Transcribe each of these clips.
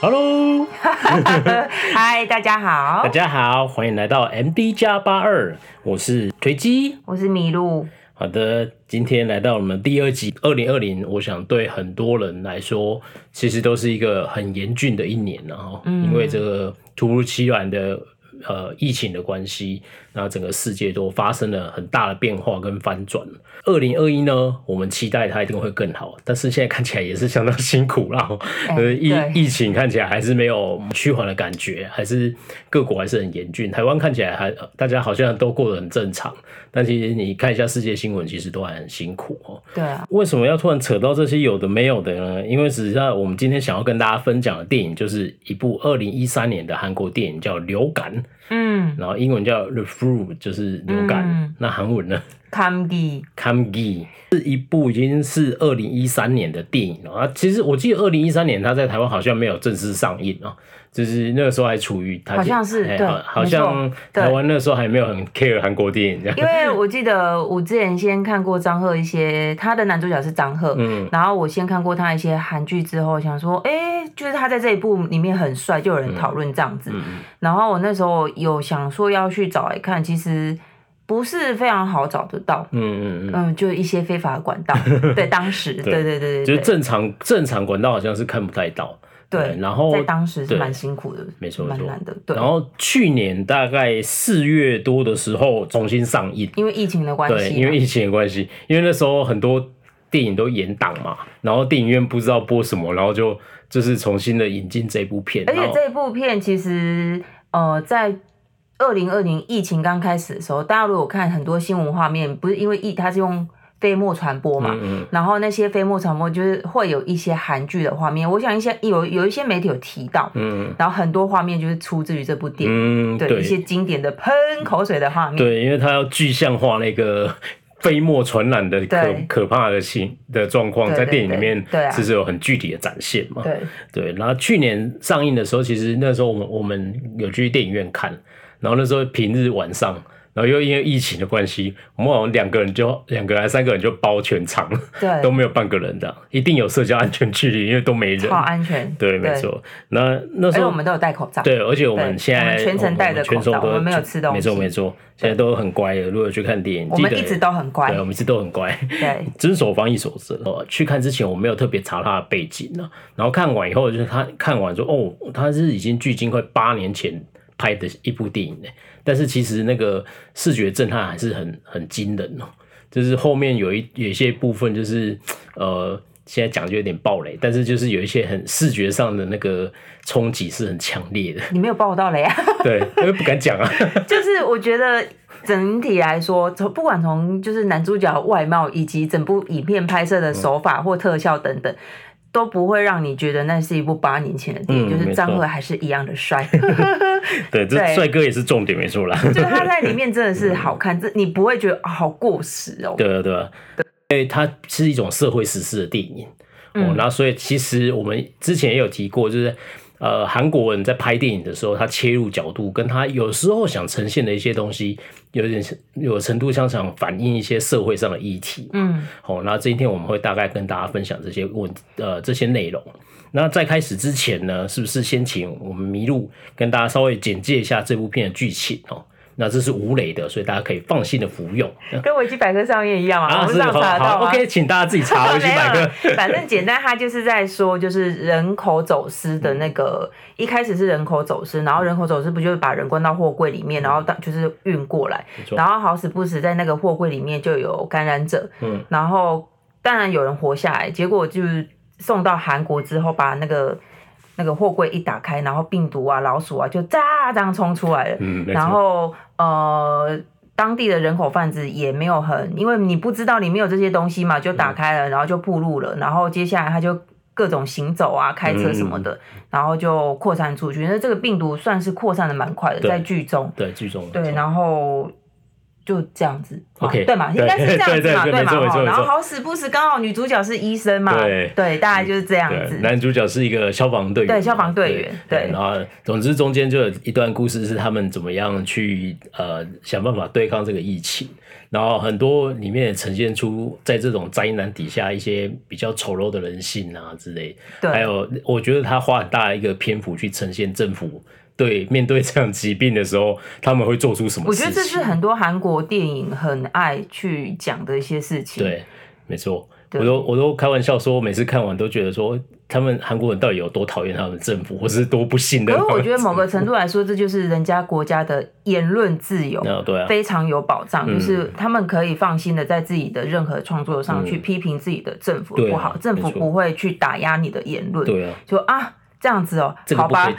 Hello，嗨，大家好，大家好，欢迎来到 MD 加八二，我是锤机，我是麋鹿。好的，今天来到我们第二集，二零二零，我想对很多人来说，其实都是一个很严峻的一年，然后，因为这个突如其来的。呃，疫情的关系，那整个世界都发生了很大的变化跟翻转。二零二一呢，我们期待它一定会更好，但是现在看起来也是相当辛苦啦。呃，疫疫情看起来还是没有趋缓的感觉，还是各国还是很严峻。台湾看起来还大家好像都过得很正常，但其实你看一下世界新闻，其实都还很辛苦哦。对啊，为什么要突然扯到这些有的没有的呢？因为实际上我们今天想要跟大家分享的电影，就是一部二零一三年的韩国电影，叫《流感》。嗯，然后英文叫 The Flu，就是流感。嗯、那韩文呢？Kamgi，Kamgi 是一部已经是二零一三年的电影了啊。其实我记得二零一三年它在台湾好像没有正式上映啊，就是那个时候还处于好像是、欸、对，好像台湾那时候还没有很 care 韩国电影这样。因为我记得我之前先看过张赫一些，他的男主角是张赫，嗯，然后我先看过他一些韩剧之后，想说，哎、欸。就是他在这一部里面很帅，就有人讨论这样子。嗯嗯、然后我那时候有想说要去找来看，其实不是非常好找得到。嗯嗯嗯，嗯，就一些非法的管道。对，当时，对对对对，就是正常正常管道好像是看不太到。对，然后在当时是蛮辛苦的，没错，蛮难的。对。然后去年大概四月多的时候重新上映，因为疫情的关系。对，因为疫情的关系，因为那时候很多电影都延档嘛，然后电影院不知道播什么，然后就。就是重新的引进这部片，而且这部片其实，呃，在二零二零疫情刚开始的时候，大家如果看很多新闻画面，不是因为疫，它是用飞沫传播嘛，嗯嗯，然后那些飞沫传播就是会有一些韩剧的画面，我想一些有有一些媒体有提到，嗯，然后很多画面就是出自于这部电影，嗯，对，对一些经典的喷口水的画面，对，因为它要具象化那个。飞沫传染的可可怕的情的状况，在电影里面其实有很具体的展现嘛。对对，然后去年上映的时候，其实那时候我们我们有去电影院看，然后那时候平日晚上。然后又因为疫情的关系，我们好像两个人就两个还三个人就包全场，对，都没有半个人的，一定有社交安全距离，因为都没人，好安全，对，没错。那那时候我们都有戴口罩，对，而且我们现在全程戴着口罩，我们没有吃东西，没错没错，现在都很乖的。如果去看电影，我们一直都很乖，对，我们一直都很乖，对，遵守防疫守则。哦，去看之前我没有特别查他的背景呢，然后看完以后就是他看完说，哦，他是已经距今快八年前拍的一部电影呢。但是其实那个视觉震撼还是很很惊人哦，就是后面有一有一些部分就是呃，现在讲就有点暴雷，但是就是有一些很视觉上的那个冲击是很强烈的。你没有爆到雷啊？对，因为不敢讲啊。就是我觉得整体来说，从不管从就是男主角外貌以及整部影片拍摄的手法或特效等等。都不会让你觉得那是一部八年前的电影，嗯、就是张赫还是一样的帅。对，这帅哥也是重点，没错啦。就是他在里面真的是好看，这、嗯、你不会觉得、哦、好过时哦。对啊，对啊，因为它是一种社会时事的电影、嗯、哦。然后，所以其实我们之前也有提过，就是。呃，韩国人在拍电影的时候，他切入角度跟他有时候想呈现的一些东西，有点有程度上想反映一些社会上的议题。嗯，好，那今天我们会大概跟大家分享这些问呃这些内容。那在开始之前呢，是不是先请我们麋鹿跟大家稍微简介一下这部片的剧情哦？那这是无雷的，所以大家可以放心的服用，跟维基百科上面一样嘛，啊、我们上查得到吗？OK，请大家自己查维基百科。反正简单，他就是在说，就是人口走私的那个，一开始是人口走私，然后人口走私不就是把人关到货柜里面，然后当就是运过来，然后好死不死在那个货柜里面就有感染者，嗯，然后当然有人活下来，结果就是送到韩国之后把那个。那个货柜一打开，然后病毒啊、老鼠啊就咋这样冲出来了。嗯，然后呃，当地的人口贩子也没有很，因为你不知道里面有这些东西嘛，就打开了，然后就步入了。然后接下来他就各种行走啊、开车什么的，嗯、然后就扩散出去。那这个病毒算是扩散的蛮快的，在剧中。对，剧中。对，然后。就这样子，OK，对嘛，应该是这样子嘛，对嘛，然后好死不死，刚好女主角是医生嘛，对，对，大概就是这样子。男主角是一个消防队员，对，消防队员，对。然后，总之中间就有一段故事是他们怎么样去呃想办法对抗这个疫情。然后很多里面也呈现出在这种灾难底下一些比较丑陋的人性啊之类。对，还有我觉得他花很大的一个篇幅去呈现政府对面对这样疾病的时候他们会做出什么事情。我觉得这是很多韩国电影很爱去讲的一些事情。对，没错。我都我都开玩笑说，每次看完都觉得说，他们韩国人到底有多讨厌他们政府，或是多不信任。可是我觉得某个程度来说，这就是人家国家的言论自由，对啊，非常有保障，就是他们可以放心的在自己的任何创作上去批评自己的政府不好，政府不会去打压你的言论。对啊，就啊这样子哦，好吧，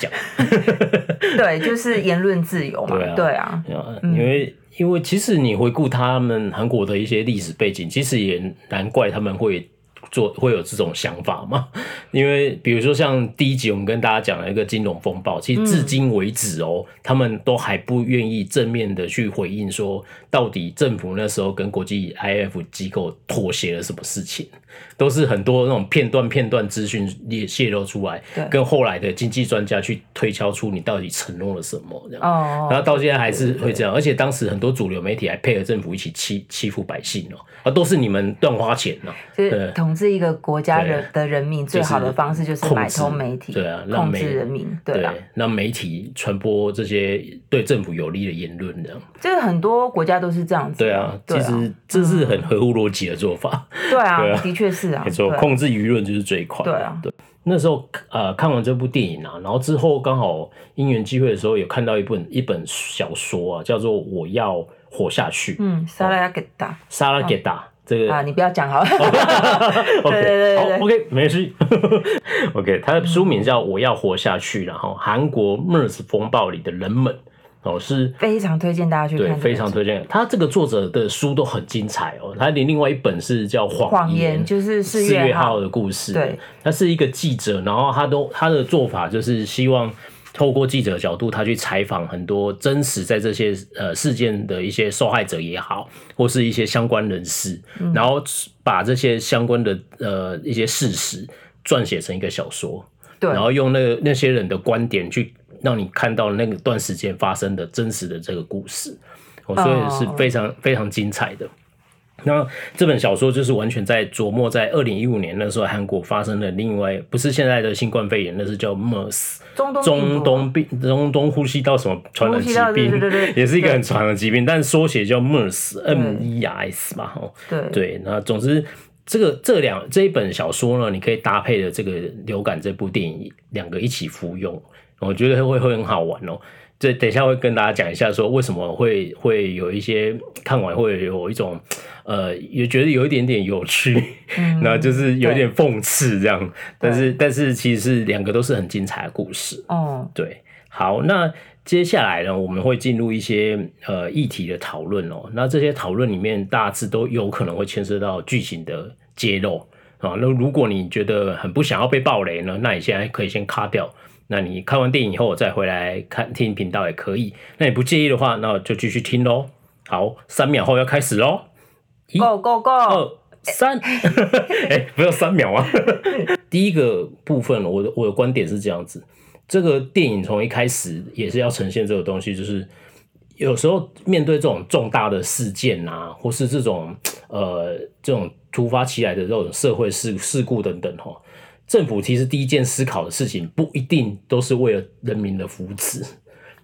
对，就是言论自由嘛，对啊，因为。因为其实你回顾他们韩国的一些历史背景，其实也难怪他们会做会有这种想法吗。因为比如说像第一集我们跟大家讲了一个金融风暴，其实至今为止哦，他们都还不愿意正面的去回应说，到底政府那时候跟国际 IF 机构妥协了什么事情。都是很多那种片段片段资讯也泄露出来，跟后来的经济专家去推敲出你到底承诺了什么这样，然后到现在还是会这样，而且当时很多主流媒体还配合政府一起欺欺负百姓哦，啊都是你们乱花钱哦，就是统治一个国家人的人民最好的方式就是买通媒体，对啊，控制人民，对啊，让媒体传播这些对政府有利的言论这样，这个很多国家都是这样子，对啊，其实这是很合乎逻辑的做法，对啊，的确。确是啊，没错，控制舆论就是最快。对啊，对。那时候呃看完这部电影啊，然后之后刚好因缘际会的时候，有看到一本一本小说啊，叫做《我要活下去》。嗯，萨拉给达，萨拉给达，这个啊，你不要讲好了。OK，对对对好，OK，没事。OK，他的书名叫《我要活下去》，然后韩国 MERS 风暴里的人们。哦，是非常推荐大家去看，对，非常推荐。他这个作者的书都很精彩哦。他连另外一本是叫《谎言》，就是四月号的故事。对，他是一个记者，然后他都他的做法就是希望透过记者的角度，他去采访很多真实在这些呃事件的一些受害者也好，或是一些相关人士，嗯、然后把这些相关的呃一些事实撰写成一个小说，对，然后用那个那些人的观点去。让你看到那个段时间发生的真实的这个故事，哦，所以是非常非常精彩的。那这本小说就是完全在琢磨在二零一五年那时候韩国发生的另外不是现在的新冠肺炎，那是叫 MERS 中东中东病中东呼吸道什么传染疾病，也是一个很传染的疾病，但缩写叫 MERS M E R S 吧，哦，对。对，那总之这个这两这一本小说呢，你可以搭配的这个流感这部电影两个一起服用。我觉得会会很好玩哦，这等一下会跟大家讲一下，说为什么会会有一些看完会有一种呃，也觉得有一点点有趣，然后、嗯、就是有一点讽刺这样，但是但是其实是两个都是很精彩的故事哦。对，好，那接下来呢，我们会进入一些呃议题的讨论哦。那这些讨论里面大致都有可能会牵涉到剧情的揭露啊。那如果你觉得很不想要被暴雷呢，那你现在可以先卡掉。那你看完电影以后，我再回来看听频道也可以。那你不介意的话，那我就继续听喽。好，三秒后要开始喽。一、Go Go Go！二、三。哎、欸，不要三秒啊！第一个部分，我的我的观点是这样子：这个电影从一开始也是要呈现这个东西，就是有时候面对这种重大的事件啊，或是这种呃这种突发起来的这种社会事事故等等哈。政府其实第一件思考的事情不一定都是为了人民的福祉，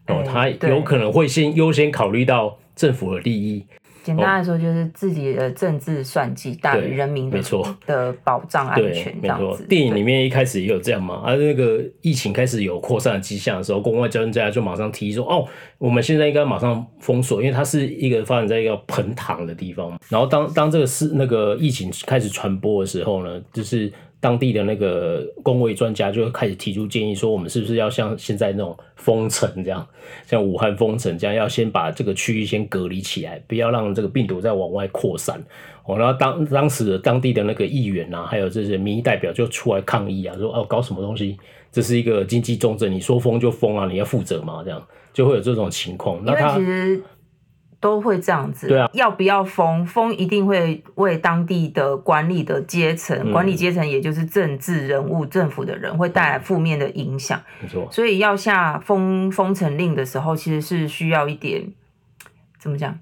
哦，他有可能会先优先考虑到政府的利益。简单来说，就是自己的政治算计大于人民的，没错的保障安全。没错，电影里面一开始也有这样嘛，而那个疫情开始有扩散的迹象的时候，国外专家就马上提议说：“哦，我们现在应该马上封锁，因为它是一个发展在一个盆塘的地方。”然后当当这个是那个疫情开始传播的时候呢，就是。当地的那个公卫专家就开始提出建议，说我们是不是要像现在那种封城这样，像武汉封城这样，要先把这个区域先隔离起来，不要让这个病毒再往外扩散。然后当当时的当地的那个议员啊，还有这些民意代表就出来抗议啊，说哦，搞什么东西？这是一个经济重镇，你说封就封啊，你要负责嘛？这样就会有这种情况。那他。都会这样子，对啊，要不要封？封一定会为当地的管理的阶层，嗯、管理阶层也就是政治人物、政府的人，会带来负面的影响。没错，所以要下封封城令的时候，其实是需要一点怎么讲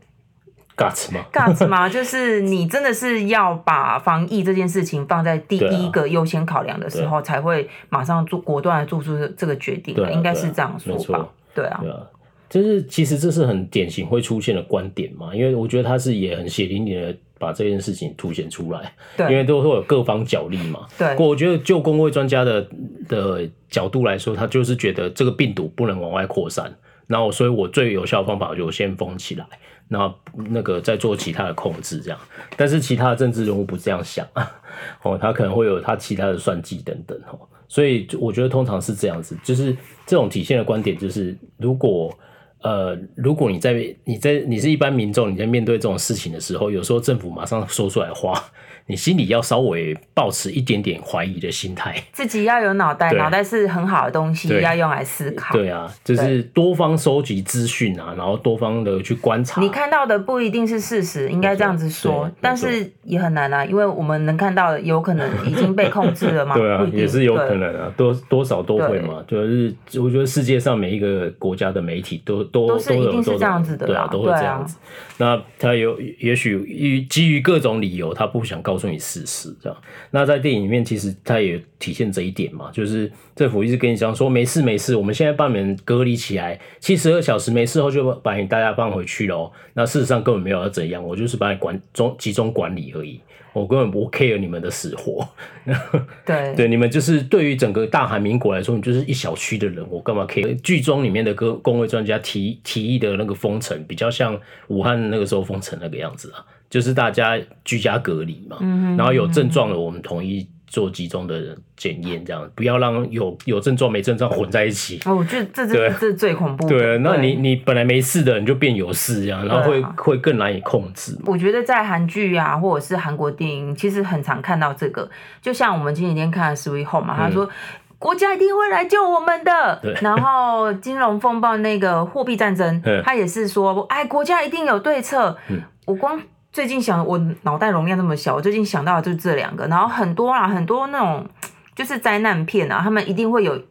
？guts 吗？guts 吗？就是你真的是要把防疫这件事情放在第一个优先考量的时候，才会马上做果断的做出这个决定。应该是这样说吧？对啊。就是其实这是很典型会出现的观点嘛，因为我觉得他是也很血淋淋的把这件事情凸显出来，对，因为都会有各方角力嘛，对。不过我觉得就公卫专家的的角度来说，他就是觉得这个病毒不能往外扩散，然后所以我最有效的方法就先封起来，然后那个再做其他的控制这样。但是其他的政治人物不这样想 哦，他可能会有他其他的算计等等哦，所以我觉得通常是这样子，就是这种体现的观点就是如果。呃，如果你在你在你是一般民众，你在面对这种事情的时候，有时候政府马上说出来话。你心里要稍微保持一点点怀疑的心态，自己要有脑袋，脑袋是很好的东西，要用来思考。对啊，就是多方收集资讯啊，然后多方的去观察。你看到的不一定是事实，应该这样子说，但是也很难啊，因为我们能看到的有可能已经被控制了嘛。对啊，也是有可能啊，多多少都会嘛。就是我觉得世界上每一个国家的媒体都都都是一定是这样子的，对啊，都会这样子。那他有也许基于各种理由，他不想告。告诉你事实，这样。那在电影里面，其实它也体现这一点嘛，就是政府一直跟你讲说没事没事，我们现在把你们隔离起来，七十二小时没事后就把你大家放回去喽。那事实上根本没有要怎样，我就是把你管中集中管理而已，我根本不 care 你们的死活。对 对，你们就是对于整个大韩民国来说，你就是一小区的人，我干嘛 care？剧中里面的各工位专家提提议的那个封城，比较像武汉那个时候封城那个样子啊。就是大家居家隔离嘛，然后有症状的我们统一做集中的检验，这样不要让有有症状没症状混在一起。哦，我觉得这这这最恐怖的。对，那你你本来没事的，你就变有事这样，然后会会更难以控制。我觉得在韩剧啊，或者是韩国电影，其实很常看到这个。就像我们前几天看的《Sweet Home》嘛，他说国家一定会来救我们的。然后金融风暴那个货币战争，他也是说，哎，国家一定有对策。嗯我光。最近想，我脑袋容量那么小，我最近想到的就是这两个，然后很多啊，很多那种就是灾难片啊，他们一定会有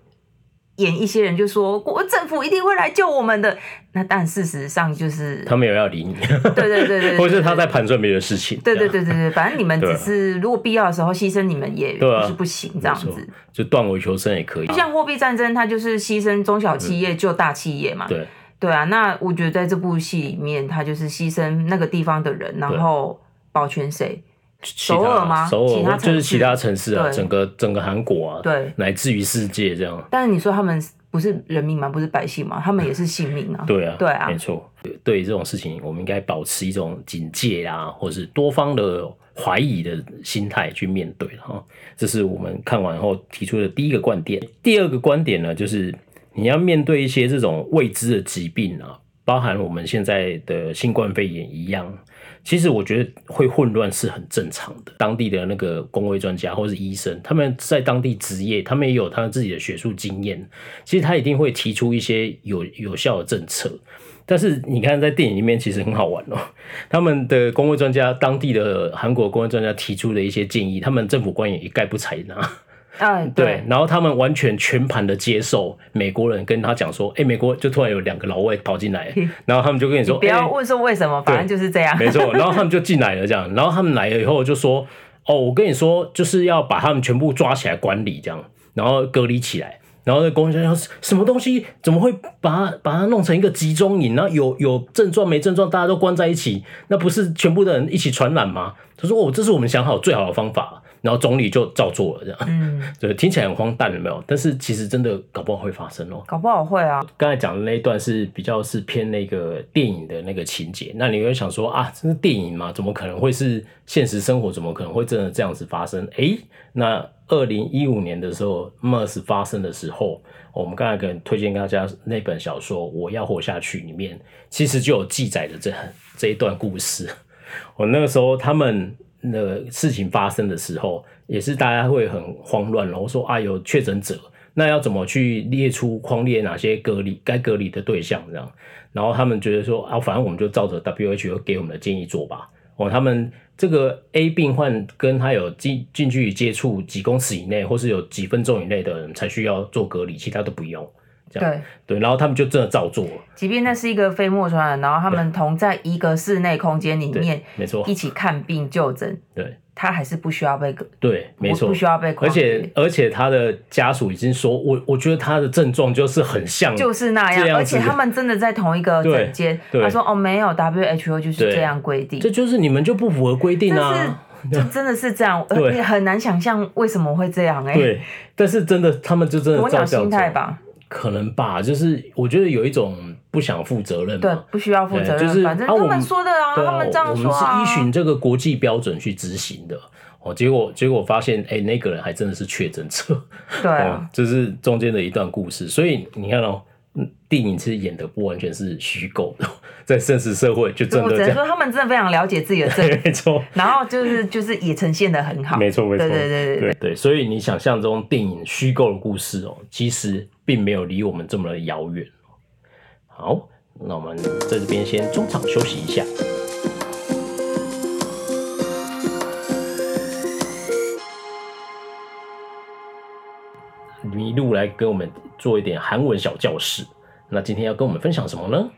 演一些人就说国政府一定会来救我们的，那但事实上就是他没有要理你，对对对 对，或者是他在盘算别的事情，对对对对对，反正你们只是如果必要的时候牺牲你们也不是不行，这样子。就断尾求生也可以，就像货币战争，它就是牺牲中小企业救大企业嘛，对。对啊，那我觉得在这部戏里面，他就是牺牲那个地方的人，然后保全谁？首尔吗？首尔就是其他城市啊，整个整个韩国啊，对，乃至于世界这样。但是你说他们不是人民吗？不是百姓吗？他们也是性命啊。对啊，对啊，没错。对于这种事情，我们应该保持一种警戒啊，或是多方的怀疑的心态去面对哈。这是我们看完后提出的第一个观点。第二个观点呢，就是。你要面对一些这种未知的疾病啊，包含我们现在的新冠肺炎一样，其实我觉得会混乱是很正常的。当地的那个公卫专家或是医生，他们在当地职业，他们也有他们自己的学术经验，其实他一定会提出一些有有效的政策。但是你看在电影里面其实很好玩哦，他们的公卫专家，当地的韩国公卫专家提出的一些建议，他们政府官员一概不采纳。嗯，对，然后他们完全全盘的接受美国人跟他讲说，哎，美国就突然有两个老外跑进来，然后他们就跟你说，你不要问说为什么，反正就是这样，没错。然后他们就进来了，这样，然后他们来了以后就说，哦，我跟你说，就是要把他们全部抓起来管理，这样，然后隔离起来。然后那公家说，什么东西怎么会把它把它弄成一个集中营？然后有有症状没症状，大家都关在一起，那不是全部的人一起传染吗？他说，哦，这是我们想好最好的方法。然后总理就照做了，这样，嗯，对，听起来很荒诞，有没有？但是其实真的搞不好会发生哦，搞不好会啊。刚才讲的那一段是比较是偏那个电影的那个情节，那你会想说啊，这是电影吗？怎么可能会是现实生活？怎么可能会真的这样子发生？诶，那二零一五年的时候，MERS 发生的时候，我们刚才可能推荐大家那本小说《我要活下去》里面，其实就有记载的这这一段故事。我那个时候他们。那事情发生的时候，也是大家会很慌乱，然后说啊，有确诊者，那要怎么去列出框列哪些隔离该隔离的对象这样？然后他们觉得说啊，反正我们就照着 WHO 给我们的建议做吧。哦，他们这个 A 病患跟他有近近距离接触几公尺以内，或是有几分钟以内的人才需要做隔离，其他都不用。这样对对，然后他们就真的照做了。即便那是一个飞沫传染，然后他们同在一个室内空间里面，没错，一起看病就诊，对，他还是不需要被对，没错，不需要被，而且而且他的家属已经说，我我觉得他的症状就是很像，就是那样，而且他们真的在同一个诊间，他说哦没有，WHO 就是这样规定，这就是你们就不符合规定啊。就真的是这样，对，很难想象为什么会这样哎、欸。对，但是真的，他们就真的鸵鸟心态吧？可能吧，就是我觉得有一种不想负责任，对，不需要负责任，就是反正他们说的啊，啊他们这样说、啊、我们是依循这个国际标准去执行的哦。结果结果发现，哎、欸，那个人还真的是确诊者，对啊、哦，这是中间的一段故事。所以你看哦。电影其实演的不完全是虚构的，在现实社会就真的。我只能说他们真的非常了解自己的 真，没错。然后就是就是也呈现的很好，没错没错。对对对对对对。所以你想象中电影虚构的故事哦，其实并没有离我们这么的遥远。好，那我们在这边先中场休息一下。麋鹿来跟我们做一点韩文小教室。那今天要跟我们分享什么呢？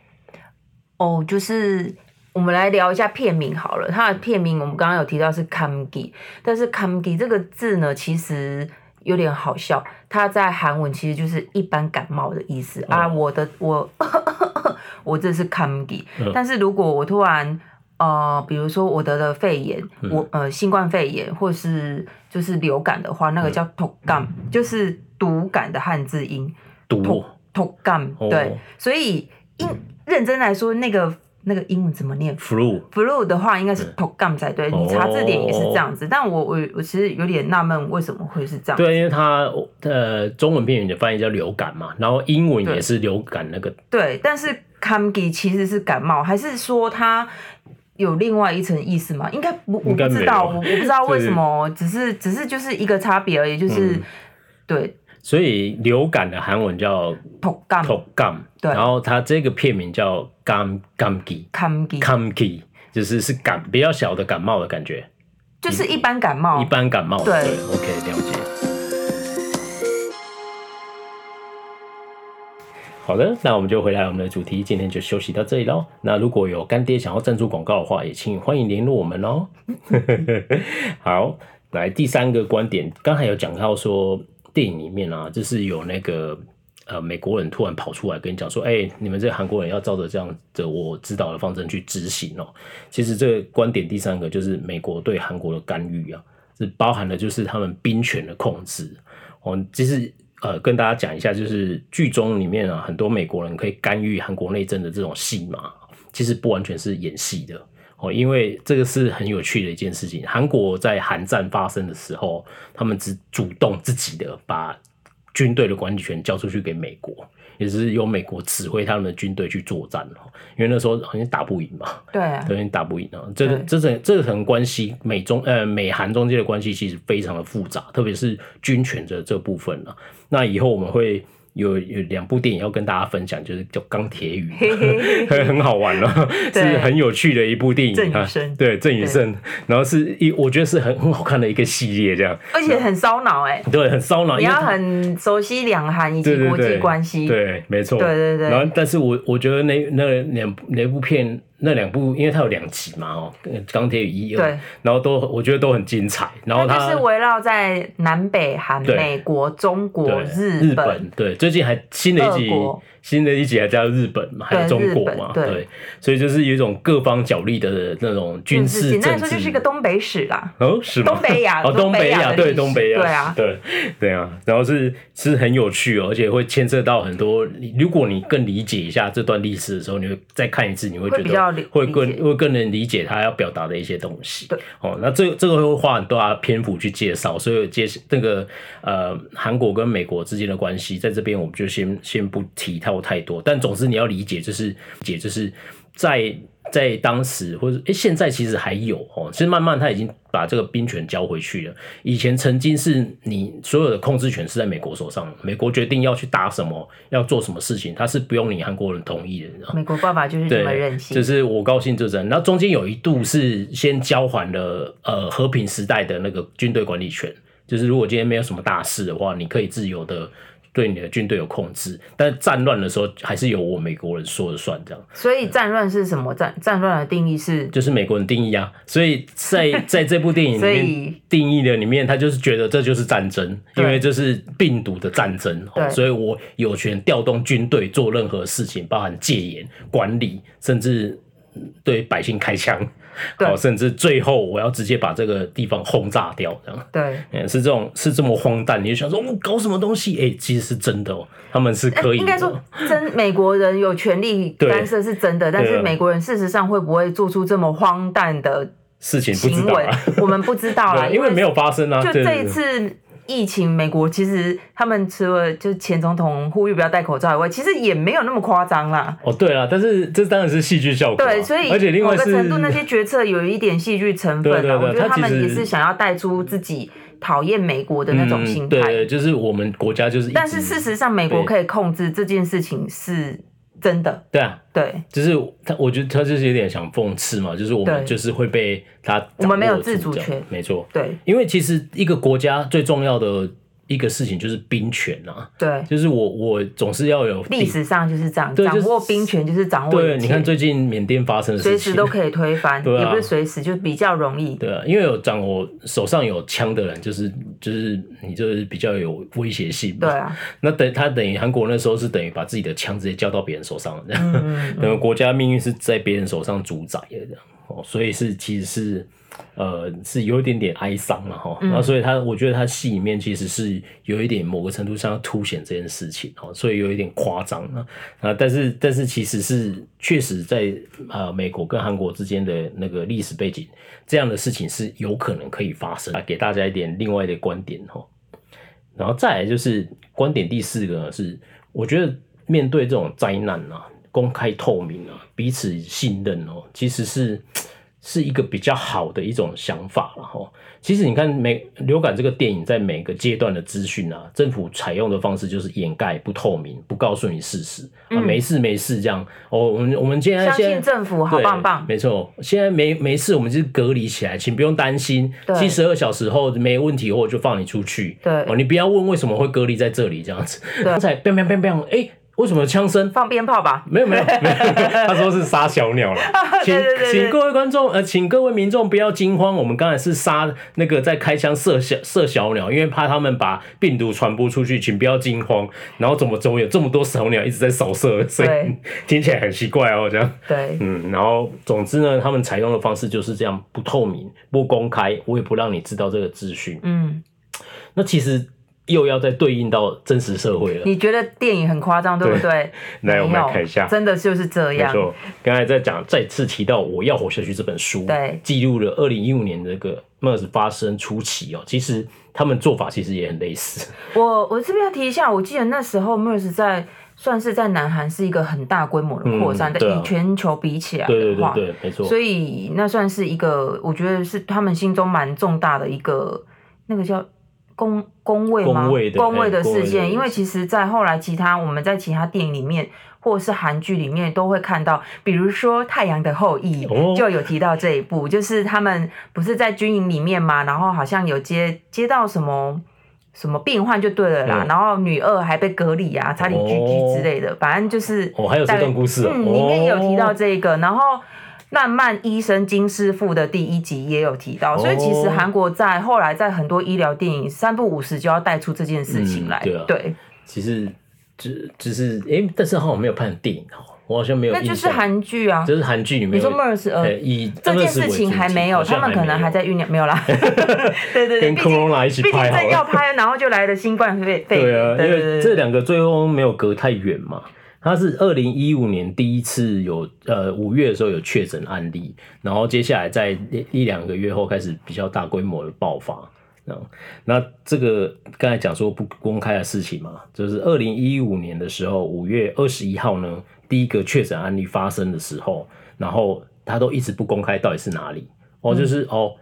哦，就是我们来聊一下片名好了。它的片名我们刚刚有提到是 “kamgi”，但是 “kamgi” 这个字呢，其实有点好笑。它在韩文其实就是一般感冒的意思、嗯、啊。我的我 我这是 “kamgi”，、嗯、但是如果我突然呃，比如说我得了肺炎，嗯、我呃新冠肺炎或是就是流感的话，那个叫 “tokgam”，就是毒感的汉字音。毒。tokgam 对，所以英认真来说，那个那个英文怎么念？flu flu 的话，应该是 tokgam 才对。你查字典也是这样子，但我我我其实有点纳闷，为什么会是这样？对，因为它呃中文片语的翻译叫流感嘛，然后英文也是流感那个。对，但是 camgi 其实是感冒，还是说它有另外一层意思吗？应该不，我不知道，我我不知道为什么，只是只是就是一个差别而已，就是对。所以流感的韩文叫 tokgam，对，然后它这个片名叫 gam gamgi，gamgi，就是是感比较小的感冒的感觉，就是一般感冒，一般感冒，对，对，OK，了解。好的，那我们就回来我们的主题，今天就休息到这里喽。那如果有干爹想要赞助广告的话，也请欢迎联络我们哦。好，来第三个观点，刚才有讲到说。电影里面啊，就是有那个呃美国人突然跑出来跟你讲说：“哎、你们这韩国人要照着这样的我指导的方针去执行哦。”其实这个观点第三个就是美国对韩国的干预啊，是包含了就是他们兵权的控制哦。其实呃跟大家讲一下，就是剧中里面啊很多美国人可以干预韩国内政的这种戏码，其实不完全是演戏的。哦，因为这个是很有趣的一件事情。韩国在韩战发生的时候，他们只主动自己的把军队的管理权交出去给美国，也是由美国指挥他们的军队去作战哦。因为那时候好像打不赢嘛，对打不赢啊。这个这层这层关系，美中呃美韩中间的关系其实非常的复杂，特别是军权的这部分。那以后我们会。有有两部电影要跟大家分享，就是叫《钢铁雨》，很好玩了，是很有趣的一部电影。郑宇盛，对郑宇盛，然后是一我觉得是很很好看的一个系列，这样，而且很烧脑哎，对，很烧脑，你要很熟悉两韩以及国际关系，对，没错，对对对。然后，但是我我觉得那那两那部片。那两部，因为它有两集嘛，哦，钢铁与一二，对，然后都我觉得都很精彩。然后它就是围绕在南北韩、美国、中国、日日本，对，最近还新的一集。新的一集还加入日本嘛，还有中国嘛，对，对，所以就是有一种各方角力的那种军事政治。说，就是一个东北史啦。哦，是吗？东北亚，哦，东北亚，对，东北亚，对啊，对，对啊。然后是是很有趣哦，而且会牵涉到很多。如果你更理解一下这段历史的时候，你会再看一次，你会觉得会更会更能理解他要表达的一些东西。对，哦，那这这个会花很多啊篇幅去介绍，所以介那个呃韩国跟美国之间的关系，在这边我们就先先不提它。太多，但总之你要理解，就是解，就是在在当时或者诶，现在其实还有哦，其实慢慢他已经把这个兵权交回去了。以前曾经是你所有的控制权是在美国手上，美国决定要去打什么，要做什么事情，他是不用你韩国人同意的。美国爸爸就是这么任性，就是我高兴就这样。然后中间有一度是先交还了呃和平时代的那个军队管理权，就是如果今天没有什么大事的话，你可以自由的。对你的军队有控制，但战乱的时候还是由我美国人说了算，这样。所以战乱是什么？战战乱的定义是？就是美国人定义啊。所以在 在这部电影里面定义的里面，他就是觉得这就是战争，因为这是病毒的战争，所以我有权调动军队做任何事情，包含戒严、管理，甚至对百姓开枪。好，甚至最后我要直接把这个地方轰炸掉，这样。对，是这种，是这么荒诞。你就想说，我搞什么东西？哎，其实是真的哦，他们是可以。应该说，真美国人有权利 干涉是真的，但是美国人事实上会不会做出这么荒诞的事情？行为，我们不知道 啦，因为没有发生啊。就这一次。疫情，美国其实他们除了就是前总统呼吁不要戴口罩以外，其实也没有那么夸张啦。哦，对啊，但是这当然是戏剧效果。对，所以而且另外是某个程度那些决策有一点戏剧成分啊。对对对，我觉得他们也是想要带出自己讨厌美国的那种心态。嗯，对，就是我们国家就是。但是事实上，美国可以控制这件事情是。真的，对啊，对，就是他，我觉得他就是有点想讽刺嘛，就是我们就是会被他，我们没有自主权，没错，对，因为其实一个国家最重要的。一个事情就是兵权啊，对，就是我我总是要有历史上就是这样，掌握兵权就是掌握。对，你看最近缅甸发生的事情，随时都可以推翻，也不是随时，就比较容易。对啊，因为有掌握手上有枪的人，就是就是你就是比较有威胁性。对啊，那等他等于韩国那时候是等于把自己的枪直接交到别人手上，这样，等于国家命运是在别人手上主宰的这样，哦，所以是其实是。呃，是有一点点哀伤了，哈，然后所以他，我觉得他戏里面其实是有一点某个程度上要凸显这件事情，哦，所以有一点夸张啊，啊，但是但是其实是确实在呃美国跟韩国之间的那个历史背景，这样的事情是有可能可以发生。啊，给大家一点另外的观点哈，然后再来就是观点第四个呢是，我觉得面对这种灾难啊，公开透明啊，彼此信任哦，其实是。是一个比较好的一种想法了哈。其实你看，每流感这个电影在每个阶段的资讯啊，政府采用的方式就是掩盖、不透明、不告诉你事实、嗯、啊，没事没事这样。哦，我们我们现在相信政府好棒棒，没错，现在没没事，我们就是隔离起来，请不用担心，七十二小时后没问题后就放你出去。对，哦，你不要问为什么会隔离在这里这样子。刚才砰砰砰砰，哎。为什么枪声？放鞭炮吧？没有没有 没有，他说是杀小鸟了。请对对对对请各位观众呃，请各位民众不要惊慌，我们刚才是杀那个在开枪射小射小鸟，因为怕他们把病毒传播出去，请不要惊慌。然后怎么怎么有这么多小鸟一直在扫射，所以 听起来很奇怪哦，这样。对，嗯，然后总之呢，他们采用的方式就是这样，不透明、不公开，我也不让你知道这个资讯。嗯，那其实。又要再对应到真实社会了。你觉得电影很夸张，对不对？来，我们来看一下，真的就是这样。没错，刚才在讲，再次提到《我要活下去》这本书，对，记录了二零一五年的这个 MERS 发生初期哦。其实他们做法其实也很类似。我我这边要提一下，我记得那时候 MERS 在算是在南韩是一个很大规模的扩散，但以全球比起来的话，对对对，没错。所以那算是一个，我觉得是他们心中蛮重大的一个那个叫。公公位吗？公位的事件，因为其实，在后来其他我们在其他电影里面，或者是韩剧里面都会看到，比如说《太阳的后裔》就有提到这一部，就是他们不是在军营里面嘛，然后好像有接接到什么什么病患就对了啦，然后女二还被隔离啊，差点狙击之类的，反正就是哦，还有这段故事，嗯，里面有提到这个，然后。浪漫医生金师傅的第一集也有提到，所以其实韩国在后来在很多医疗电影三不五时就要带出这件事情来。对啊，对，其实只只是哎，但是好像没有拍成电影哦，我好像没有。那就是韩剧啊，就是韩剧里面。你说 MERS 呃，以这件事情还没有，他们可能还在酝酿，没有啦。对对对，跟 Corona 一起拍，毕竟要拍，然后就来了新冠肺炎。对啊，因为这两个最后没有隔太远嘛。他是二零一五年第一次有呃五月的时候有确诊案例，然后接下来在一两个月后开始比较大规模的爆发。那这个刚才讲说不公开的事情嘛，就是二零一五年的时候五月二十一号呢，第一个确诊案例发生的时候，然后他都一直不公开到底是哪里哦，就是、嗯、哦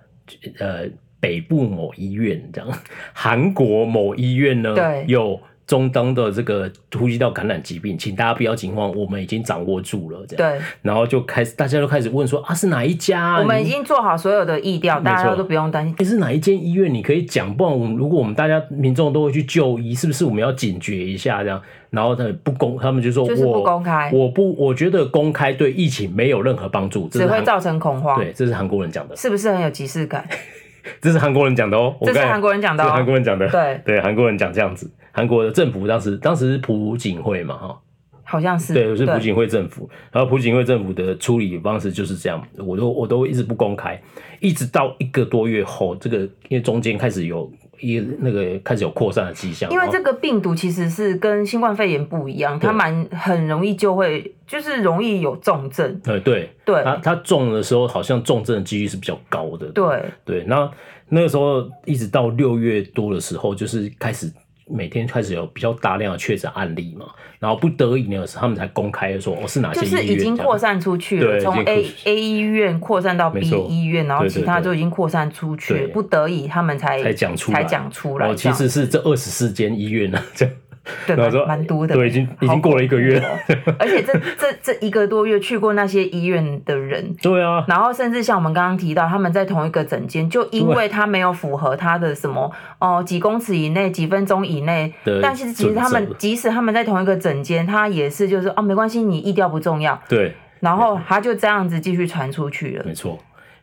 呃北部某医院这样，韩国某医院呢有。中东的这个呼吸道感染疾病，请大家不要惊慌，我们已经掌握住了。这样，对，然后就开始大家都开始问说啊，是哪一家？我们已经做好所有的意调，大家都不用担心。欸，是哪一间医院？你可以讲，不然我们如果我们大家民众都会去就医，是不是我们要警觉一下这样？然后他不公，他们就说就是不公开，我，我不，我觉得公开对疫情没有任何帮助，只会造成恐慌。对，这是韩国人讲的，是不是很有即视感？这是韩国人讲的哦，这是韩国人讲的，韩国人讲的，对对，韩国人讲这样子。韩国的政府当时当时是朴槿惠嘛，哈，好像是，对，是朴槿惠政府。然后朴槿惠政府的处理方式就是这样，我都我都一直不公开，一直到一个多月后，这个因为中间开始有一那个开始有扩散的迹象。因为这个病毒其实是跟新冠肺炎不一样，它蛮很容易就会就是容易有重症。对对对，它它重的时候好像重症的几率是比较高的。对对，那那个时候一直到六月多的时候，就是开始。每天开始有比较大量的确诊案例嘛，然后不得已呢，他们才公开说哦是哪些医院，就是已经扩散出去了，从 A A 医院扩散到 B 医院，然后其他就已经扩散出去，不得已他们才才讲出来，才讲出来。哦，其实是这二十四间医院呢，这样。对，蛮多的。对，已经已经过了一个月。了，而且这这这一个多月去过那些医院的人，对啊，然后甚至像我们刚刚提到，他们在同一个诊间，就因为他没有符合他的什么哦几公尺以内、几分钟以内，但是其实他们即使他们在同一个诊间，他也是就是哦没关系，你意调不重要，对，然后他就这样子继续传出去了。没错，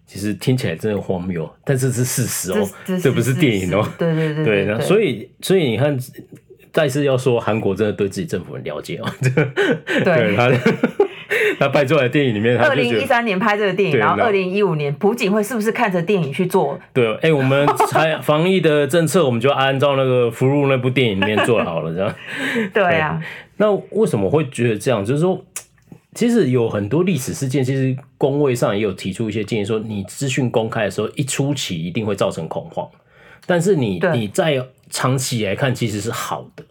其实听起来真的荒谬，但是这是事实哦，这不是电影哦，对对对对，对，所以所以你看。再次要说，韩国真的对自己政府很了解哦。对，他 他拍出来的电影里面，二零一三年拍这个电影，然后二零一五年朴槿惠是不是看着电影去做？对，哎、欸，我们采防疫的政策，我们就按照那个《俘虏》那部电影里面做好了，这样。对啊。那为什么会觉得这样？就是说，其实有很多历史事件，其实公卫上也有提出一些建议，说你资讯公开的时候，一初期一定会造成恐慌，但是你你在。长期来看，其实是好的，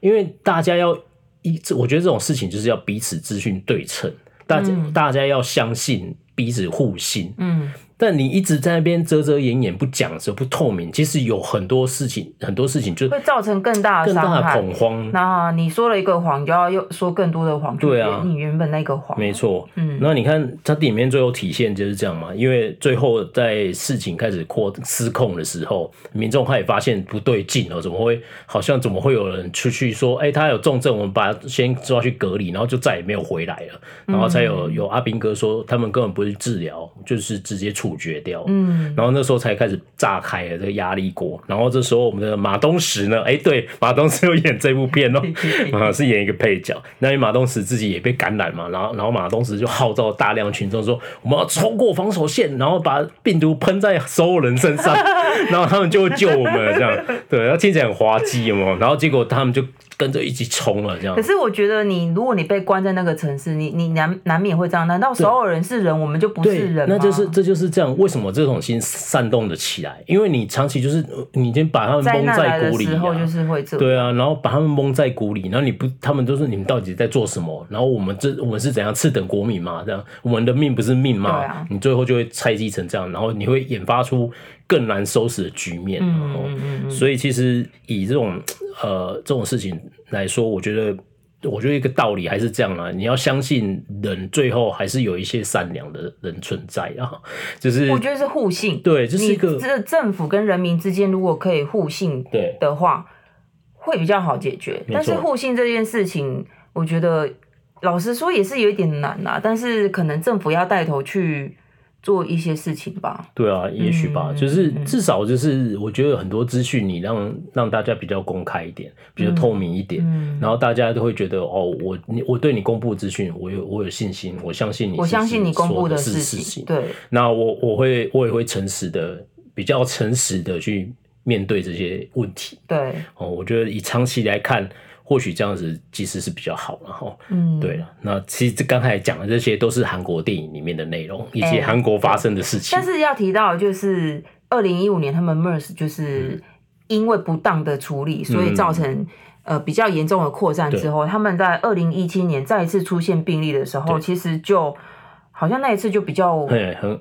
因为大家要一，我觉得这种事情就是要彼此资讯对称，大家大家要相信彼此互信，嗯。但你一直在那边遮遮掩掩不讲的时候，不透明，其实有很多事情，很多事情就会造成更大的、更大的恐慌。那你说了一个谎，你就要又说更多的谎，对啊，你原本那个谎，没错。嗯，那你看它里面最后体现就是这样嘛？因为最后在事情开始扩失控的时候，民众他也发现不对劲了，怎么会好像怎么会有人出去说，哎、欸，他有重症，我们把他先抓去隔离，然后就再也没有回来了，然后才有有阿兵哥说他们根本不是治疗，就是直接处。绝掉，嗯，然后那时候才开始炸开了这个压力锅，然后这时候我们的马东石呢，哎，对，马东石有演这部片哦，啊，是演一个配角，那因为马东石自己也被感染嘛，然后然后马东石就号召大量群众说，我们要冲过防守线，然后把病毒喷在所有人身上，然后他们就会救我们了，这样，对，然后听起来很滑稽，有没有？然后结果他们就。跟着一起冲了，这样。可是我觉得你，如果你被关在那个城市，你你难难免会这样。难道所有人是人，我们就不是人？那就是这就是这样。为什么这种心煽动的起来？因为你长期就是你已经把他们蒙在鼓里，啊，就是会这样。对啊，然后把他们蒙在鼓里，然后你不，他们都是你们到底在做什么？然后我们这我们是怎样次等国民嘛？这样，我们的命不是命吗？啊，你最后就会猜忌成这样，然后你会引发出更难收拾的局面。嗯嗯嗯。所以其实以这种。呃，这种事情来说，我觉得，我觉得一个道理还是这样啊，你要相信人，最后还是有一些善良的人存在啊。就是我觉得是互信，对，就是一个这政府跟人民之间如果可以互信对的话，会比较好解决。但是互信这件事情，我觉得老实说也是有一点难啊。但是可能政府要带头去。做一些事情吧。对啊，也许吧，嗯、就是至少就是我觉得很多资讯你让让大家比较公开一点，比较透明一点，嗯、然后大家都会觉得哦，我你我对你公布资讯，我有我有信心，我相信你，我相信你公布的是事情。对，那我我会我也会诚实的，比较诚实的去面对这些问题。对，哦，我觉得以长期来看。或许这样子其实是比较好，然后，嗯，对了，那其实这刚才讲的这些都是韩国电影里面的内容，以及韩国发生的事情。但是要提到，就是二零一五年他们 MERS 就是因为不当的处理，所以造成呃比较严重的扩散之后，他们在二零一七年再一次出现病例的时候，其实就好像那一次就比较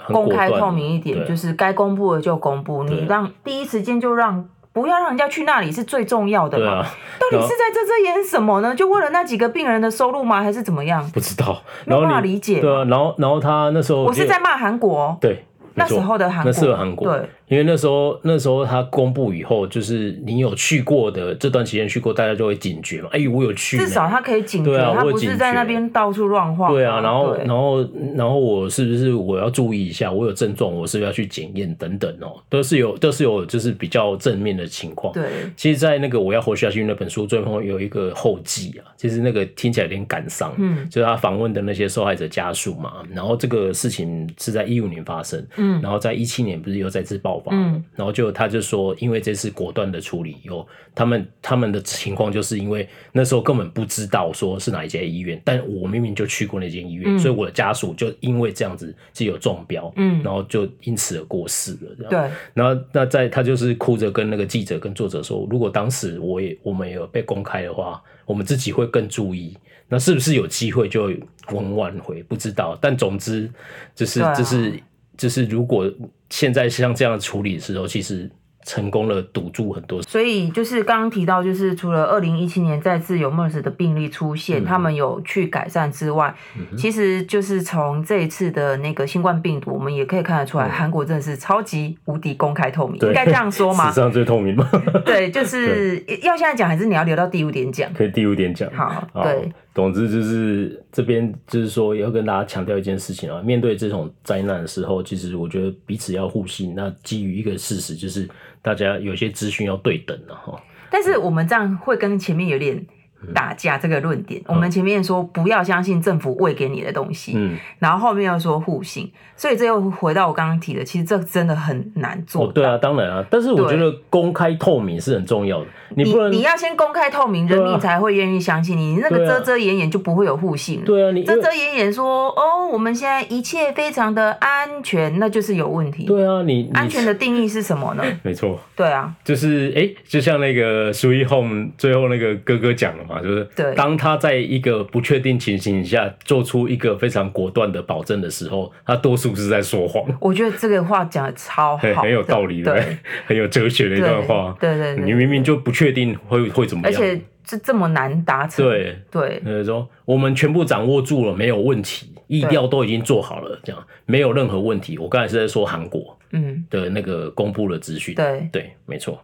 公开透明一点，就是该公布的就公布，你让第一时间就让。不要让人家去那里是最重要的嘛。啊、到底是在遮遮掩什么呢？就为了那几个病人的收入吗？还是怎么样？不知道，没有办法理解。对啊，然后然后他那时候我是在骂韩国。对。那时候的韩国，那时候韩国，对，因为那时候那时候他公布以后，就是你有去过的这段期间去过，大家就会警觉嘛。哎，我有去，至少他可以警觉，啊、他不是在那边到处乱晃。对啊，然后然后然后我是不是我要注意一下？我有症状，我是不是要去检验等等哦、喔，都是有都是有就是比较正面的情况。对，其实，在那个我要活下去那本书最后有一个后记啊，其实那个听起来有点感伤，嗯，就是他访问的那些受害者家属嘛。然后这个事情是在一五年发生，嗯，然后在一七年。不是又再次爆发，嗯，然后就他就说，因为这次果断的处理，有他们他们的情况，就是因为那时候根本不知道说是哪一间医院，但我明明就去过那间医院，嗯，所以我的家属就因为这样子是有中标，嗯，然后就因此而过世了，这样，对，然后那在他就是哭着跟那个记者跟作者说，如果当时我也我们也有被公开的话，我们自己会更注意，那是不是有机会就能挽回？不知道，但总之就是就是。就是如果现在像这样处理的时候，其实。成功了，堵住很多。所以就是刚刚提到，就是除了二零一七年再次有 MERS 的病例出现，嗯、他们有去改善之外，嗯、其实就是从这一次的那个新冠病毒，我们也可以看得出来，韩、嗯、国真的是超级无敌公开透明，应该这样说吗？史上最透明吗？对，就是要现在讲，还是你要留到第五点讲？可以第五点讲。好，对，总之就是这边就是说要跟大家强调一件事情啊，面对这种灾难的时候，其实我觉得彼此要互信。那基于一个事实就是。大家有些资讯要对等的哈，但是我们这样会跟前面有点打架。这个论点，嗯、我们前面说不要相信政府喂给你的东西，嗯，然后后面又说互信，所以这又回到我刚刚提的，其实这真的很难做。哦，对啊，当然啊，但是我觉得公开透明是很重要的。你不能你，你要先公开透明，人民才会愿意相信你。你那个遮遮掩掩就不会有互信了。对啊，你遮遮掩掩说哦，我们现在一切非常的安全，那就是有问题。对啊，你安全的定义是什么呢？没错。对啊，就是哎、欸，就像那个 Sweet Home 最后那个哥哥讲了嘛，就是对，当他在一个不确定情形下做出一个非常果断的保证的时候，他多数是在说谎。我觉得这个话讲的超好，很有道理的，对，很有哲学的一段话。对对，对，你明明就不确定会会怎么样，而且这这么难达成。对对，就是说我们全部掌握住了，没有问题，意调都已经做好了，这样没有任何问题。我刚才是在说韩国嗯的那个公布的资讯，对对，没错。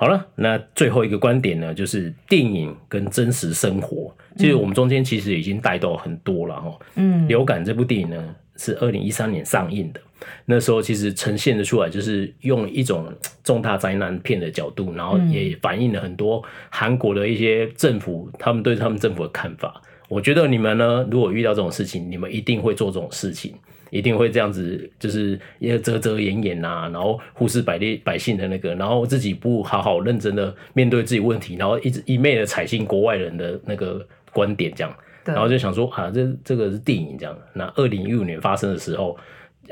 好了，那最后一个观点呢，就是电影跟真实生活，其实我们中间其实已经带到很多了哈。嗯，流感这部电影呢是二零一三年上映的。那时候其实呈现的出来，就是用一种重大灾难片的角度，然后也反映了很多韩国的一些政府，他们对他们政府的看法。我觉得你们呢，如果遇到这种事情，你们一定会做这种事情，一定会这样子，就是也遮遮掩掩啊，然后忽视百列百姓的那个，然后自己不好好认真的面对自己问题，然后一直一昧的采信国外人的那个观点，这样，然后就想说啊，这这个是电影这样。那二零一五年发生的时候。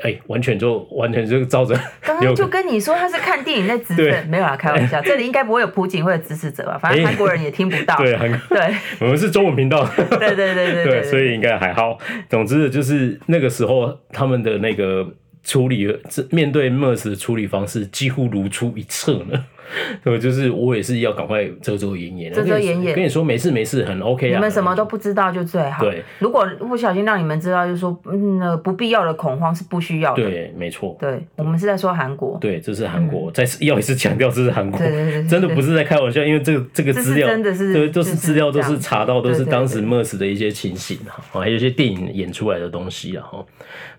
哎、欸，完全就完全就照着。刚刚就跟你说他是看电影在指证，没有啊，开玩笑。这里应该不会有普警或者支持者吧？反正韩国人也听不到。欸、对，对，我们是中文频道。对对对对对，对，所以应该还好。总之就是那个时候他们的那个处理，面对 MERS 的处理方式几乎如出一辙呢。对，就是我也是要赶快遮遮掩掩，遮遮掩掩跟你说没事没事，很 OK 啊。你们什么都不知道就最好。对，如果不小心让你们知道，就是说，嗯，那不必要的恐慌是不需要的。对，没错。对，我们是在说韩国。对，这是韩国。再次要一次强调，这是韩国。真的不是在开玩笑，因为这个这个资料真的是，对，都是资料，都是查到，都是当时 MERS 的一些情形啊，还有一些电影演出来的东西啊哈。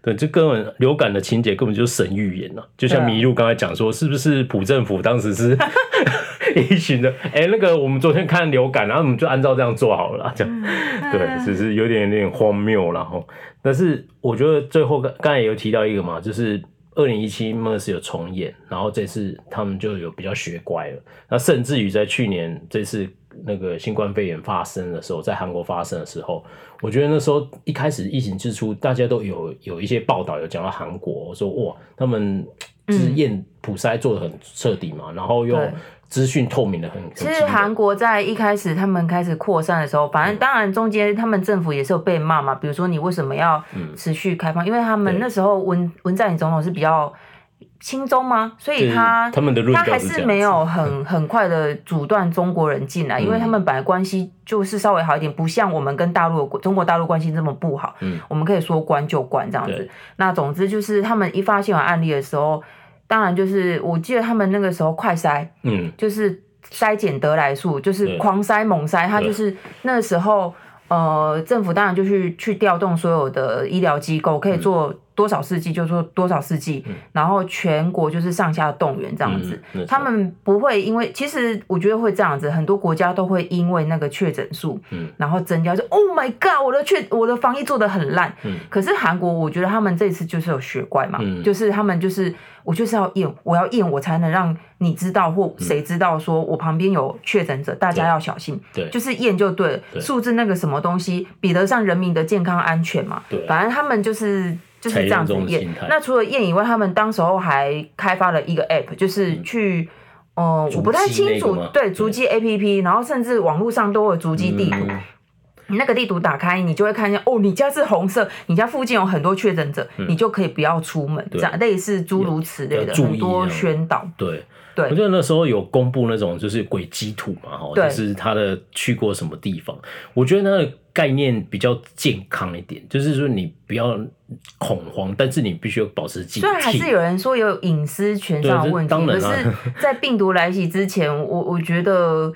对，这根本流感的情节根本就是神预言了，就像麋鹿刚才讲说，是不是朴政府当时是？一群的，哎、欸，那个我们昨天看流感，然后我们就按照这样做好了，这样，对，只是有点有点荒谬，然后，但是我觉得最后刚刚才也有提到一个嘛，就是二零一七 MERS 有重演，然后这次他们就有比较学乖了，那甚至于在去年这次那个新冠肺炎发生的时候，在韩国发生的时候，我觉得那时候一开始疫情之初，大家都有有一些报道有讲到韩国，说哇，他们。是验普筛做的很彻底嘛，然后又资讯透明的很。其实韩国在一开始他们开始扩散的时候，反正当然中间他们政府也是有被骂嘛，比如说你为什么要持续开放？因为他们那时候文文在寅总统是比较亲中吗？所以他他们的他还是没有很很快的阻断中国人进来，因为他们本来关系就是稍微好一点，不像我们跟大陆中国大陆关系这么不好。嗯，我们可以说关就关这样子。那总之就是他们一发现有案例的时候，当然就是我记得他们那个时候快筛，嗯，就是筛检得来速，就是狂筛猛筛，他就是那个时候呃，政府当然就去去调动所有的医疗机构可以做。多少世纪就做多少世纪，嗯、然后全国就是上下动员这样子。嗯、他们不会因为，其实我觉得会这样子，很多国家都会因为那个确诊数，嗯、然后增加就 Oh my God，我的确我的防疫做的很烂。嗯、可是韩国，我觉得他们这次就是有学乖嘛，嗯、就是他们就是我就是要验，我要验，我才能让你知道或谁知道说我旁边有确诊者，大家要小心。对，就是验就对了，对数字那个什么东西比得上人民的健康安全嘛？对，反正他们就是。就是这样子验。那除了验以外，他们当时候还开发了一个 app，就是去，哦，我不太清楚，对，足迹 app，然后甚至网络上都有足迹地图。你那个地图打开，你就会看见哦，你家是红色，你家附近有很多确诊者，你就可以不要出门，这样类似诸如此类的很多宣导。对，对，我记得那时候有公布那种就是轨迹图嘛，哈，就是他的去过什么地方。我觉得那个概念比较健康一点，就是说你不要恐慌，但是你必须要保持警惕。虽然还是有人说有隐私权上的问题，可是，在病毒来袭之前，我我觉得。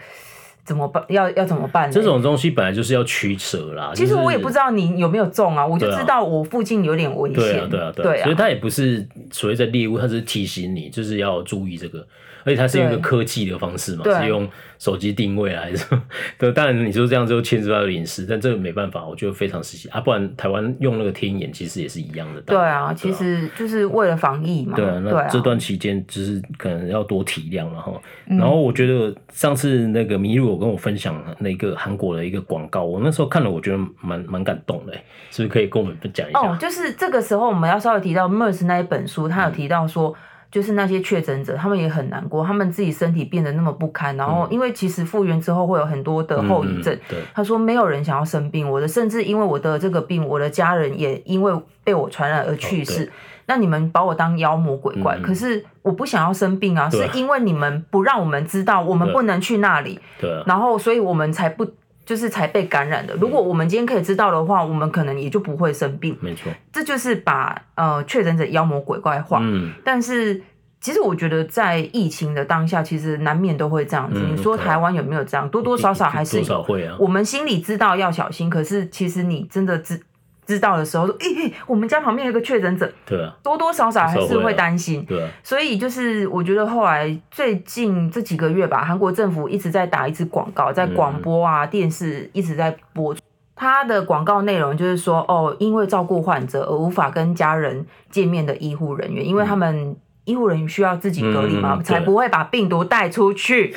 怎么办？要要怎么办呢？这种东西本来就是要取舍啦。其实我也不知道你有没有中啊，我就知道我附近有点危险。对啊，对啊，对啊。所以它也不是所谓的猎物，它是提醒你，就是要注意这个。而且它是用一个科技的方式嘛，是用手机定位还是？对，当然你说这样就牵涉到隐私，但这个没办法，我觉得非常实际啊。不然台湾用那个天眼其实也是一样的。对啊，其实就是为了防疫嘛。对啊，那这段期间就是可能要多体谅了哈。然后我觉得上次那个麋鹿有跟我分享那个韩国的一个广告，我那时候看了，我觉得蛮蛮感动的，是不是可以跟我们讲一下？哦，就是这个时候我们要稍微提到 MERS 那一本书，他有提到说。嗯就是那些确诊者，他们也很难过，他们自己身体变得那么不堪，然后因为其实复原之后会有很多的后遗症。嗯、他说没有人想要生病，我的甚至因为我得这个病，我的家人也因为被我传染而去世。哦、那你们把我当妖魔鬼怪，嗯、可是我不想要生病啊，是因为你们不让我们知道，我们不能去那里。对，然后所以我们才不。就是才被感染的。如果我们今天可以知道的话，我们可能也就不会生病。没错，这就是把呃确诊者妖魔鬼怪化。嗯，但是其实我觉得在疫情的当下，其实难免都会这样子。你说台湾有没有这样？多多少少还是有。多少会啊。我们心里知道要小心，可是其实你真的知。知道的时候说，诶、欸，我们家旁边有一个确诊者，对啊，多多少少还是会担心，对啊，所以就是我觉得后来最近这几个月吧，韩国政府一直在打一支广告，在广播啊、电视一直在播，它的广告内容就是说，哦，因为照顾患者而无法跟家人见面的医护人员，因为他们医护人员需要自己隔离嘛，才不会把病毒带出去。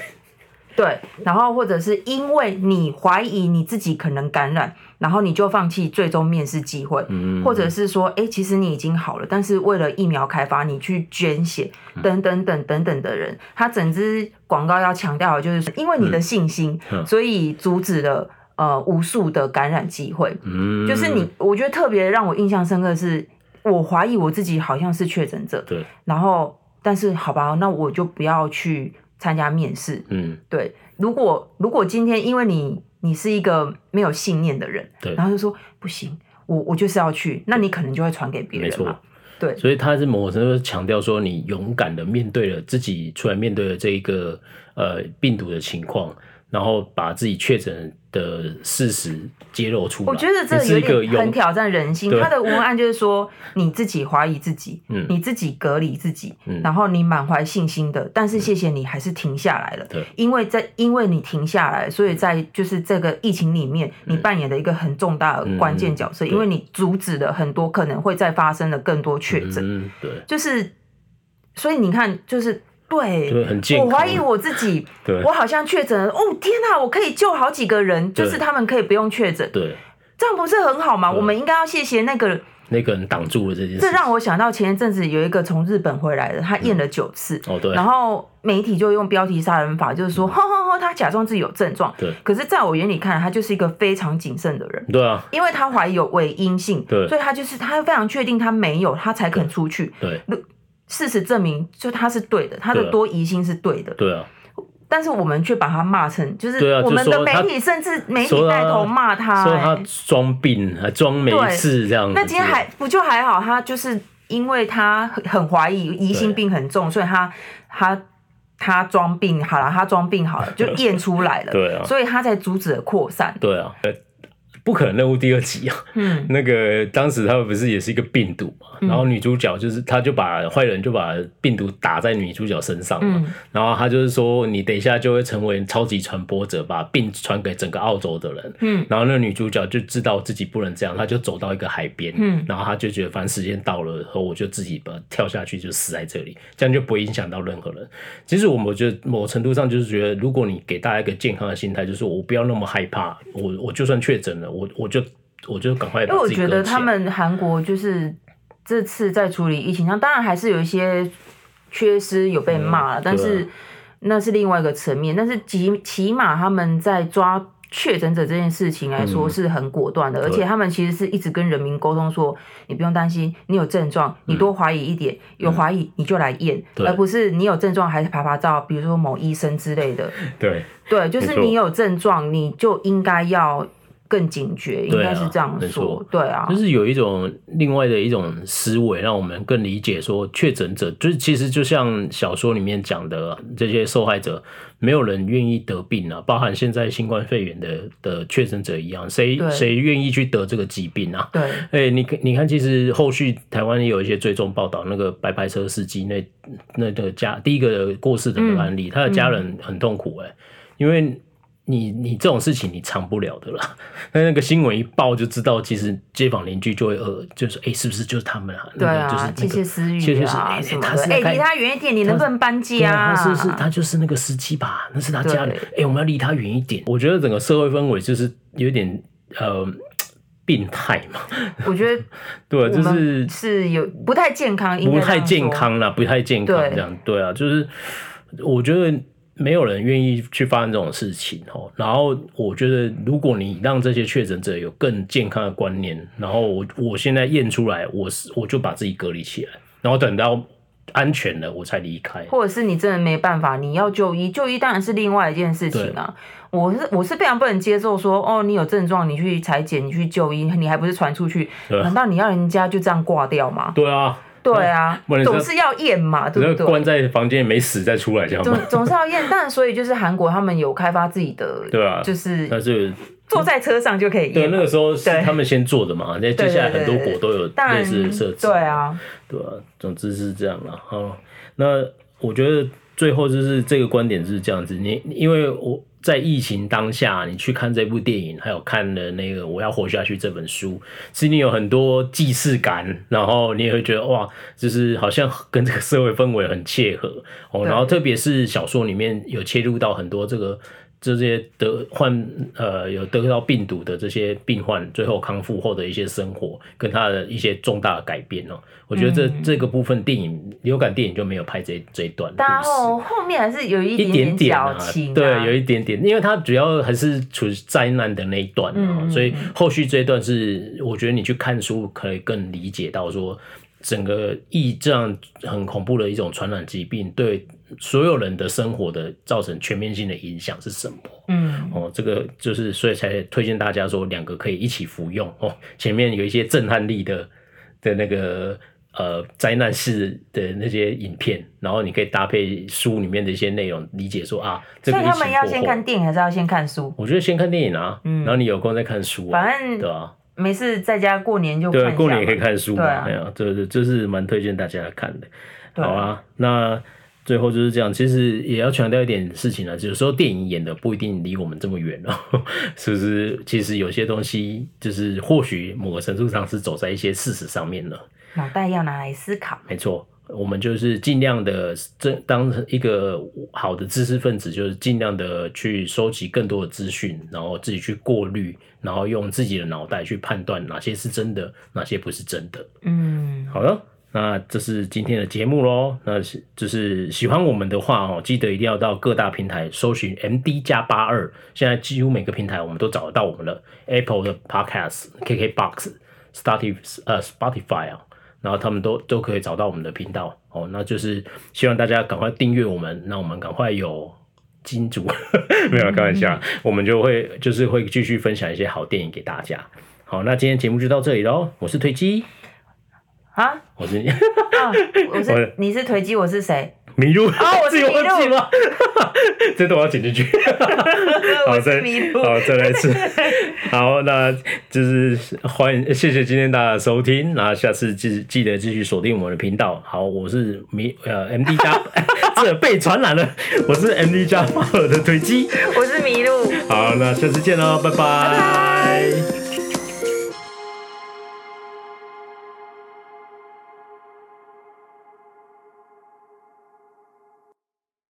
对，然后或者是因为你怀疑你自己可能感染，然后你就放弃最终面试机会，嗯、或者是说，哎，其实你已经好了，但是为了疫苗开发，你去捐血，等等等等等的人，他整支广告要强调的就是，因为你的信心，嗯、所以阻止了呃无数的感染机会。嗯，就是你，我觉得特别让我印象深刻的是，我怀疑我自己好像是确诊者，对，然后但是好吧，那我就不要去。参加面试，嗯，对。如果如果今天因为你你是一个没有信念的人，对，然后就说不行，我我就是要去，那你可能就会传给别人嘛。没错，对。所以他是某种程度强调说，你勇敢的面对了自己出来面对了这一个呃病毒的情况，然后把自己确诊的事实揭露出来，我觉得这有点很挑战人心。他的文案就是说，你自己怀疑自己，嗯，你自己隔离自己，嗯，然后你满怀信心的，但是谢谢你还是停下来了，对，因为在因为你停下来，所以在就是这个疫情里面，你扮演了一个很重大的关键角色，因为你阻止了很多可能会再发生的更多确诊，对，就是，所以你看，就是。对，对很我怀疑我自己，对我好像确诊了。哦天哪，我可以救好几个人，就是他们可以不用确诊。对，这样不是很好吗？我们应该要谢谢那个那个人挡住了这件事。这让我想到前一阵子有一个从日本回来的，他验了九次。哦对。然后媒体就用标题杀人法，就是说，呵呵呵，他假装自己有症状。对。可是在我眼里看，他就是一个非常谨慎的人。对啊。因为他怀疑有伪阴性，对，所以他就是他非常确定他没有，他才肯出去。对。事实证明，就他是对的，他的多疑心是对的。对啊。但是我们却把他骂成，就是我们的媒体，甚至媒体带头骂他，说他装病，还装没事这样子。那今天还不就还好？他就是因为他很怀疑，疑心病很重，所以他他他装病好了，他装病好了，就 验出来了。对啊，所以他才阻止了扩散。对啊。不可能任务第二集啊，嗯，那个当时他们不是也是一个病毒嘛，嗯、然后女主角就是他就把坏人就把病毒打在女主角身上嘛，嗯、然后他就是说你等一下就会成为超级传播者，把病传给整个澳洲的人，嗯，然后那女主角就知道自己不能这样，她就走到一个海边，嗯，然后她就觉得反正时间到了，然后我就自己把跳下去就死在这里，这样就不会影响到任何人。其实我们觉得某程度上就是觉得，如果你给大家一个健康的心态，就是我不要那么害怕，我我就算确诊了。我我就我就赶快，因为我觉得他们韩国就是这次在处理疫情上，当然还是有一些缺失，有被骂了，嗯、但是那是另外一个层面。但是起起码他们在抓确诊者这件事情来说是很果断的，嗯、而且他们其实是一直跟人民沟通说，你不用担心，你有症状，你多怀疑一点，嗯、有怀疑你就来验，嗯、而不是你有症状还是爬爬照，比如说某医生之类的。对对，就是你有症状，你就应该要。更警觉，应该是这样说，对啊，就是有一种另外的一种思维，让我们更理解说，确诊者就是其实就像小说里面讲的，这些受害者没有人愿意得病啊，包含现在新冠肺炎的的确诊者一样，谁谁愿意去得这个疾病啊？对，哎、欸，你你看，其实后续台湾也有一些追踪报道，那个白牌车司机那那个家第一个过世的案例，嗯、他的家人很痛苦哎、欸，因为。你你这种事情你藏不了的啦，那那个新闻一报就知道，其实街坊邻居就会呃，就是哎、欸，是不是就是他们啊？对啊，就是窃窃私语啊什么的。哎，离他远一点，你能不能搬家啊？他是是，他就是那个司机吧？那是他家人。哎，我们要离他远一点。我觉得整个社会氛围就是有点呃病态嘛。我觉得对，就是是有不太健康，不太健康啦，不太健康这样。对啊，就是我觉得。没有人愿意去发生这种事情哦。然后我觉得，如果你让这些确诊者有更健康的观念，然后我我现在验出来，我是我就把自己隔离起来，然后等到安全了我才离开。或者是你真的没办法，你要就医，就医当然是另外一件事情啊。我是我是非常不能接受说，哦，你有症状，你去裁剪，你去就医，你还不是传出去？难道你要人家就这样挂掉吗？对啊。对啊，总是要验嘛，对不对？关在房间里没死再出来，这样总总是要验。但所以就是韩国他们有开发自己的，对啊，就是但是坐在车上就可以验。对，那个时候是他们先做的嘛。那接下来很多国都有类似的设置。对啊，对啊，总之是这样了。好，那我觉得最后就是这个观点是这样子。你因为我。在疫情当下，你去看这部电影，还有看了那个《我要活下去》这本书，其实你有很多既视感，然后你也会觉得哇，就是好像跟这个社会氛围很切合哦。然后特别是小说里面有切入到很多这个。这些得患呃有得到病毒的这些病患，最后康复后的一些生活，跟他的一些重大的改变哦，我觉得这、嗯、这个部分电影流感电影就没有拍这这一段。然后后面还是有一点点矫情、啊，对，有一点点，因为它主要还是处于灾难的那一段啊，嗯、所以后续这一段是我觉得你去看书可以更理解到说。整个疫这样很恐怖的一种传染疾病，对所有人的生活的造成全面性的影响是什么？嗯，哦，这个就是所以才推荐大家说两个可以一起服用哦。前面有一些震撼力的的那个呃灾难式的那些影片，然后你可以搭配书里面的一些内容，理解说啊，这个、所以他们要先看电影还是要先看书？我觉得先看电影啊，嗯，然后你有空再看书、啊，反正对啊。没事，在家过年就看对，过年也可以看书嘛。对啊，这这这是蛮推荐大家来看的。好啊，那最后就是这样。其实也要强调一点事情呢，有时候电影演的不一定离我们这么远哦，是不是？其实有些东西就是或许某个程度上是走在一些事实上面了。脑袋要拿来思考。没错。我们就是尽量的，这当成一个好的知识分子，就是尽量的去收集更多的资讯，然后自己去过滤，然后用自己的脑袋去判断哪些是真的，哪些不是真的。嗯，好了，那这是今天的节目喽。那是就是喜欢我们的话哦，记得一定要到各大平台搜寻 MD 加八二，现在几乎每个平台我们都找得到我们了。Apple 的 Podcast、KKBox、Spotify 呃 Spotify 啊。然后他们都都可以找到我们的频道哦。那就是希望大家赶快订阅我们，那我们赶快有金主，没有开玩笑，我们就会就是会继续分享一些好电影给大家。好，那今天节目就到这里喽。我是推机 啊，我是啊，我是你是推机，我是谁？迷路啊，我是迷路吗？这段我要剪进去。好，再好再来一次。好，那就是欢迎，谢谢今天大家的收听，那下次记记得继续锁定我们的频道。好，我是迷呃 M D 加，这被传染了，我是 M D 加法尔的推机，我是迷路。好，那下次见喽，拜拜。拜拜。